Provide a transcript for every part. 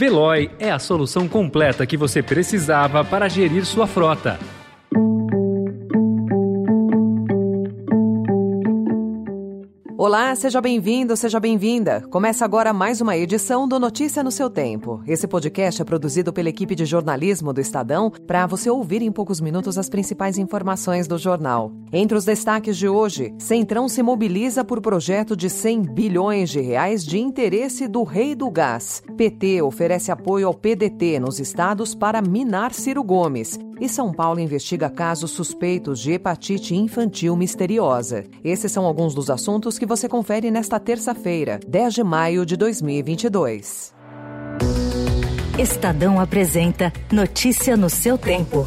Veloy é a solução completa que você precisava para gerir sua frota. Olá, seja bem-vindo, seja bem-vinda. Começa agora mais uma edição do Notícia no seu Tempo. Esse podcast é produzido pela equipe de jornalismo do Estadão para você ouvir em poucos minutos as principais informações do jornal. Entre os destaques de hoje, Centrão se mobiliza por projeto de 100 bilhões de reais de interesse do rei do gás. PT oferece apoio ao PDT nos estados para minar Ciro Gomes. E São Paulo investiga casos suspeitos de hepatite infantil misteriosa. Esses são alguns dos assuntos que você confere nesta terça-feira, 10 de maio de 2022. Estadão apresenta Notícia no seu tempo.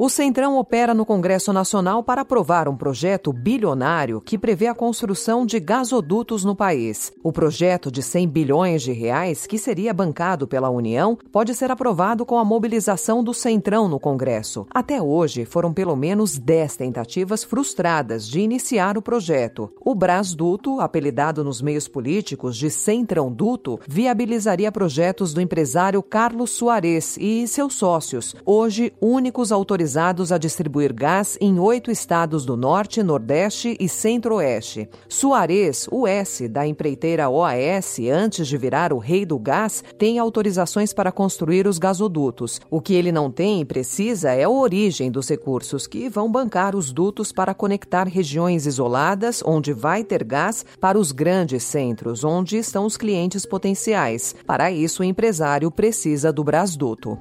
O Centrão opera no Congresso Nacional para aprovar um projeto bilionário que prevê a construção de gasodutos no país. O projeto de 100 bilhões de reais, que seria bancado pela União, pode ser aprovado com a mobilização do Centrão no Congresso. Até hoje, foram pelo menos 10 tentativas frustradas de iniciar o projeto. O Brasduto, apelidado nos meios políticos de Centrão Duto, viabilizaria projetos do empresário Carlos Soares e seus sócios, hoje únicos autorizados autorizados a distribuir gás em oito estados do Norte, Nordeste e Centro-Oeste. Suarez, o S da empreiteira OAS, antes de virar o rei do gás, tem autorizações para construir os gasodutos. O que ele não tem e precisa é a origem dos recursos que vão bancar os dutos para conectar regiões isoladas, onde vai ter gás, para os grandes centros, onde estão os clientes potenciais. Para isso, o empresário precisa do Brasduto.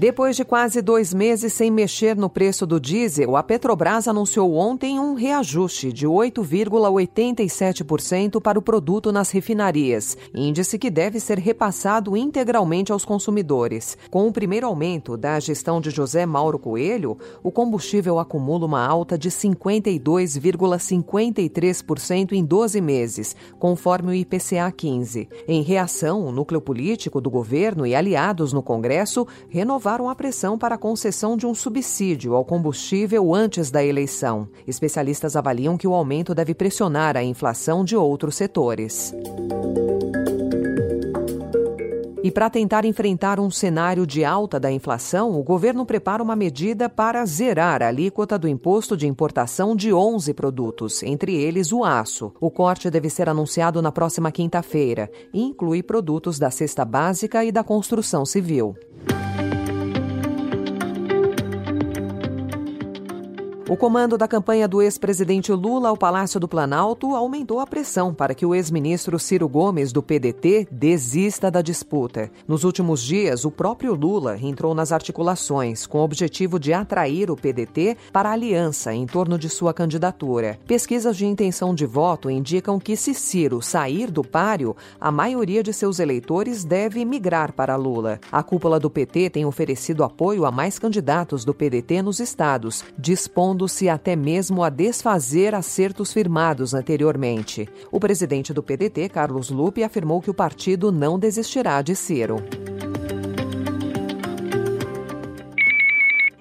Depois de quase dois meses sem mexer no preço do diesel, a Petrobras anunciou ontem um reajuste de 8,87% para o produto nas refinarias, índice que deve ser repassado integralmente aos consumidores. Com o primeiro aumento da gestão de José Mauro Coelho, o combustível acumula uma alta de 52,53% em 12 meses, conforme o IPCA 15. Em reação, o núcleo político do governo e aliados no Congresso renovaram levaram a pressão para a concessão de um subsídio ao combustível antes da eleição. Especialistas avaliam que o aumento deve pressionar a inflação de outros setores. E para tentar enfrentar um cenário de alta da inflação, o governo prepara uma medida para zerar a alíquota do imposto de importação de 11 produtos, entre eles o aço. O corte deve ser anunciado na próxima quinta-feira e inclui produtos da cesta básica e da construção civil. O comando da campanha do ex-presidente Lula ao Palácio do Planalto aumentou a pressão para que o ex-ministro Ciro Gomes, do PDT, desista da disputa. Nos últimos dias, o próprio Lula entrou nas articulações com o objetivo de atrair o PDT para a aliança em torno de sua candidatura. Pesquisas de intenção de voto indicam que, se Ciro sair do páreo, a maioria de seus eleitores deve migrar para Lula. A cúpula do PT tem oferecido apoio a mais candidatos do PDT nos estados, dispondo se até mesmo a desfazer acertos firmados anteriormente. O presidente do PDT, Carlos Lupe, afirmou que o partido não desistirá de Ciro.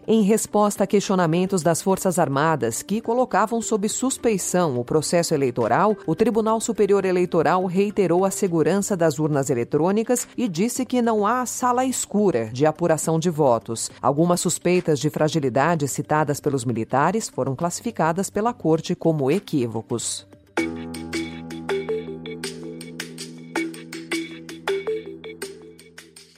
Em resposta a questionamentos das Forças Armadas que colocavam sob suspeição o processo eleitoral, o Tribunal Superior Eleitoral reiterou a segurança das urnas eletrônicas e disse que não há sala escura de apuração de votos. Algumas suspeitas de fragilidade citadas pelos militares foram classificadas pela Corte como equívocos.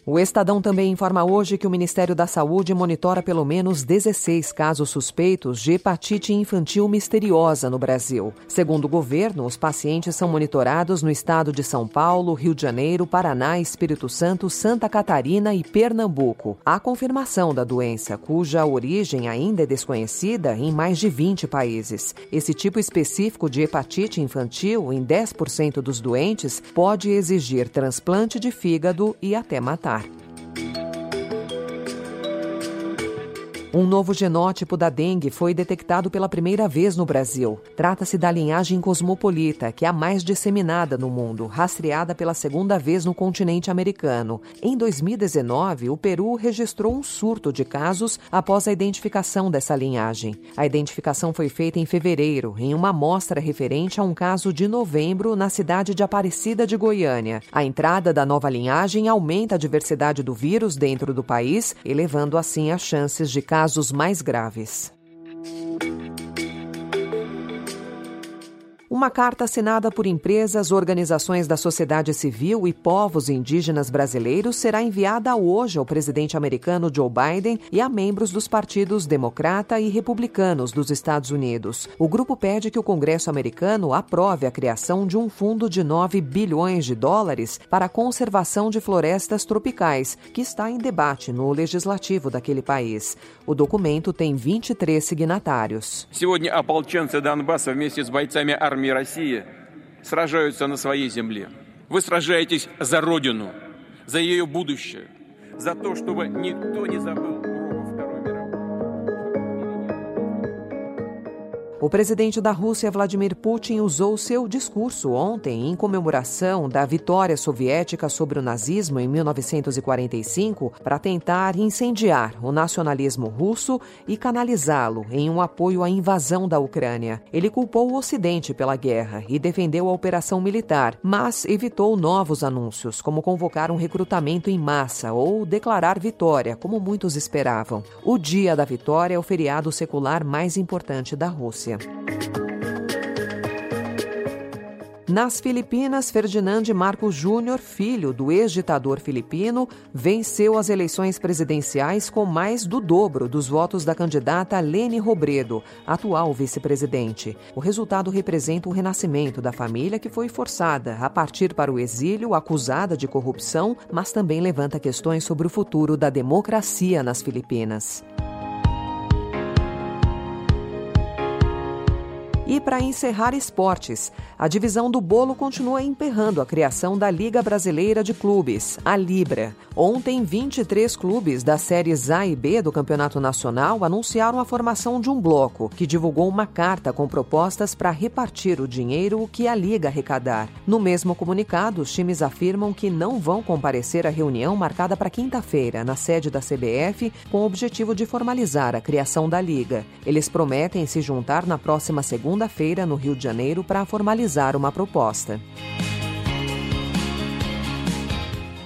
O Estadão também informa hoje que o Ministério da Saúde monitora pelo menos 16 casos suspeitos de hepatite infantil misteriosa no Brasil. Segundo o governo, os pacientes são monitorados no estado de São Paulo, Rio de Janeiro, Paraná, Espírito Santo, Santa Catarina e Pernambuco. Há confirmação da doença, cuja origem ainda é desconhecida em mais de 20 países. Esse tipo específico de hepatite infantil, em 10% dos doentes, pode exigir transplante de fígado e até matar. Um novo genótipo da dengue foi detectado pela primeira vez no Brasil. Trata-se da linhagem cosmopolita, que é a mais disseminada no mundo, rastreada pela segunda vez no continente americano. Em 2019, o Peru registrou um surto de casos após a identificação dessa linhagem. A identificação foi feita em fevereiro, em uma amostra referente a um caso de novembro na cidade de Aparecida de Goiânia. A entrada da nova linhagem aumenta a diversidade do vírus dentro do país, elevando assim as chances de casos casos mais graves. Uma carta assinada por empresas, organizações da sociedade civil e povos indígenas brasileiros será enviada hoje ao presidente americano Joe Biden e a membros dos partidos democrata e republicanos dos Estados Unidos. O grupo pede que o Congresso americano aprove a criação de um fundo de 9 bilhões de dólares para a conservação de florestas tropicais, que está em debate no legislativo daquele país. O documento tem 23 signatários. Сегодня ополченцы Донбасса вместе с бойцами армии армии России сражаются на своей земле. Вы сражаетесь за Родину, за ее будущее, за то, чтобы никто не забыл O presidente da Rússia, Vladimir Putin, usou seu discurso ontem em comemoração da vitória soviética sobre o nazismo em 1945 para tentar incendiar o nacionalismo russo e canalizá-lo em um apoio à invasão da Ucrânia. Ele culpou o Ocidente pela guerra e defendeu a operação militar, mas evitou novos anúncios, como convocar um recrutamento em massa ou declarar vitória, como muitos esperavam. O dia da vitória é o feriado secular mais importante da Rússia. Nas Filipinas, Ferdinand Marcos Júnior, filho do ex-ditador filipino, venceu as eleições presidenciais com mais do dobro dos votos da candidata Lene Robredo, atual vice-presidente. O resultado representa o renascimento da família que foi forçada a partir para o exílio, acusada de corrupção, mas também levanta questões sobre o futuro da democracia nas Filipinas. E para encerrar esportes, a divisão do bolo continua emperrando a criação da Liga Brasileira de Clubes, a Libra. Ontem, 23 clubes das séries A e B do Campeonato Nacional anunciaram a formação de um bloco, que divulgou uma carta com propostas para repartir o dinheiro que a Liga arrecadar. No mesmo comunicado, os times afirmam que não vão comparecer à reunião marcada para quinta-feira, na sede da CBF, com o objetivo de formalizar a criação da Liga. Eles prometem se juntar na próxima segunda segunda-feira, no Rio de Janeiro, para formalizar uma proposta.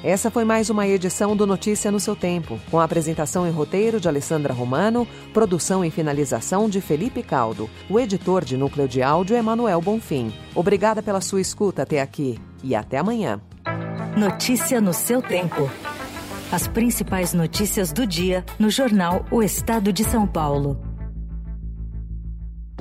Essa foi mais uma edição do Notícia no seu tempo, com a apresentação e roteiro de Alessandra Romano, produção e finalização de Felipe Caldo. O editor de núcleo de áudio é Manuel Bonfim. Obrigada pela sua escuta até aqui e até amanhã. Notícia no seu tempo. As principais notícias do dia no jornal O Estado de São Paulo.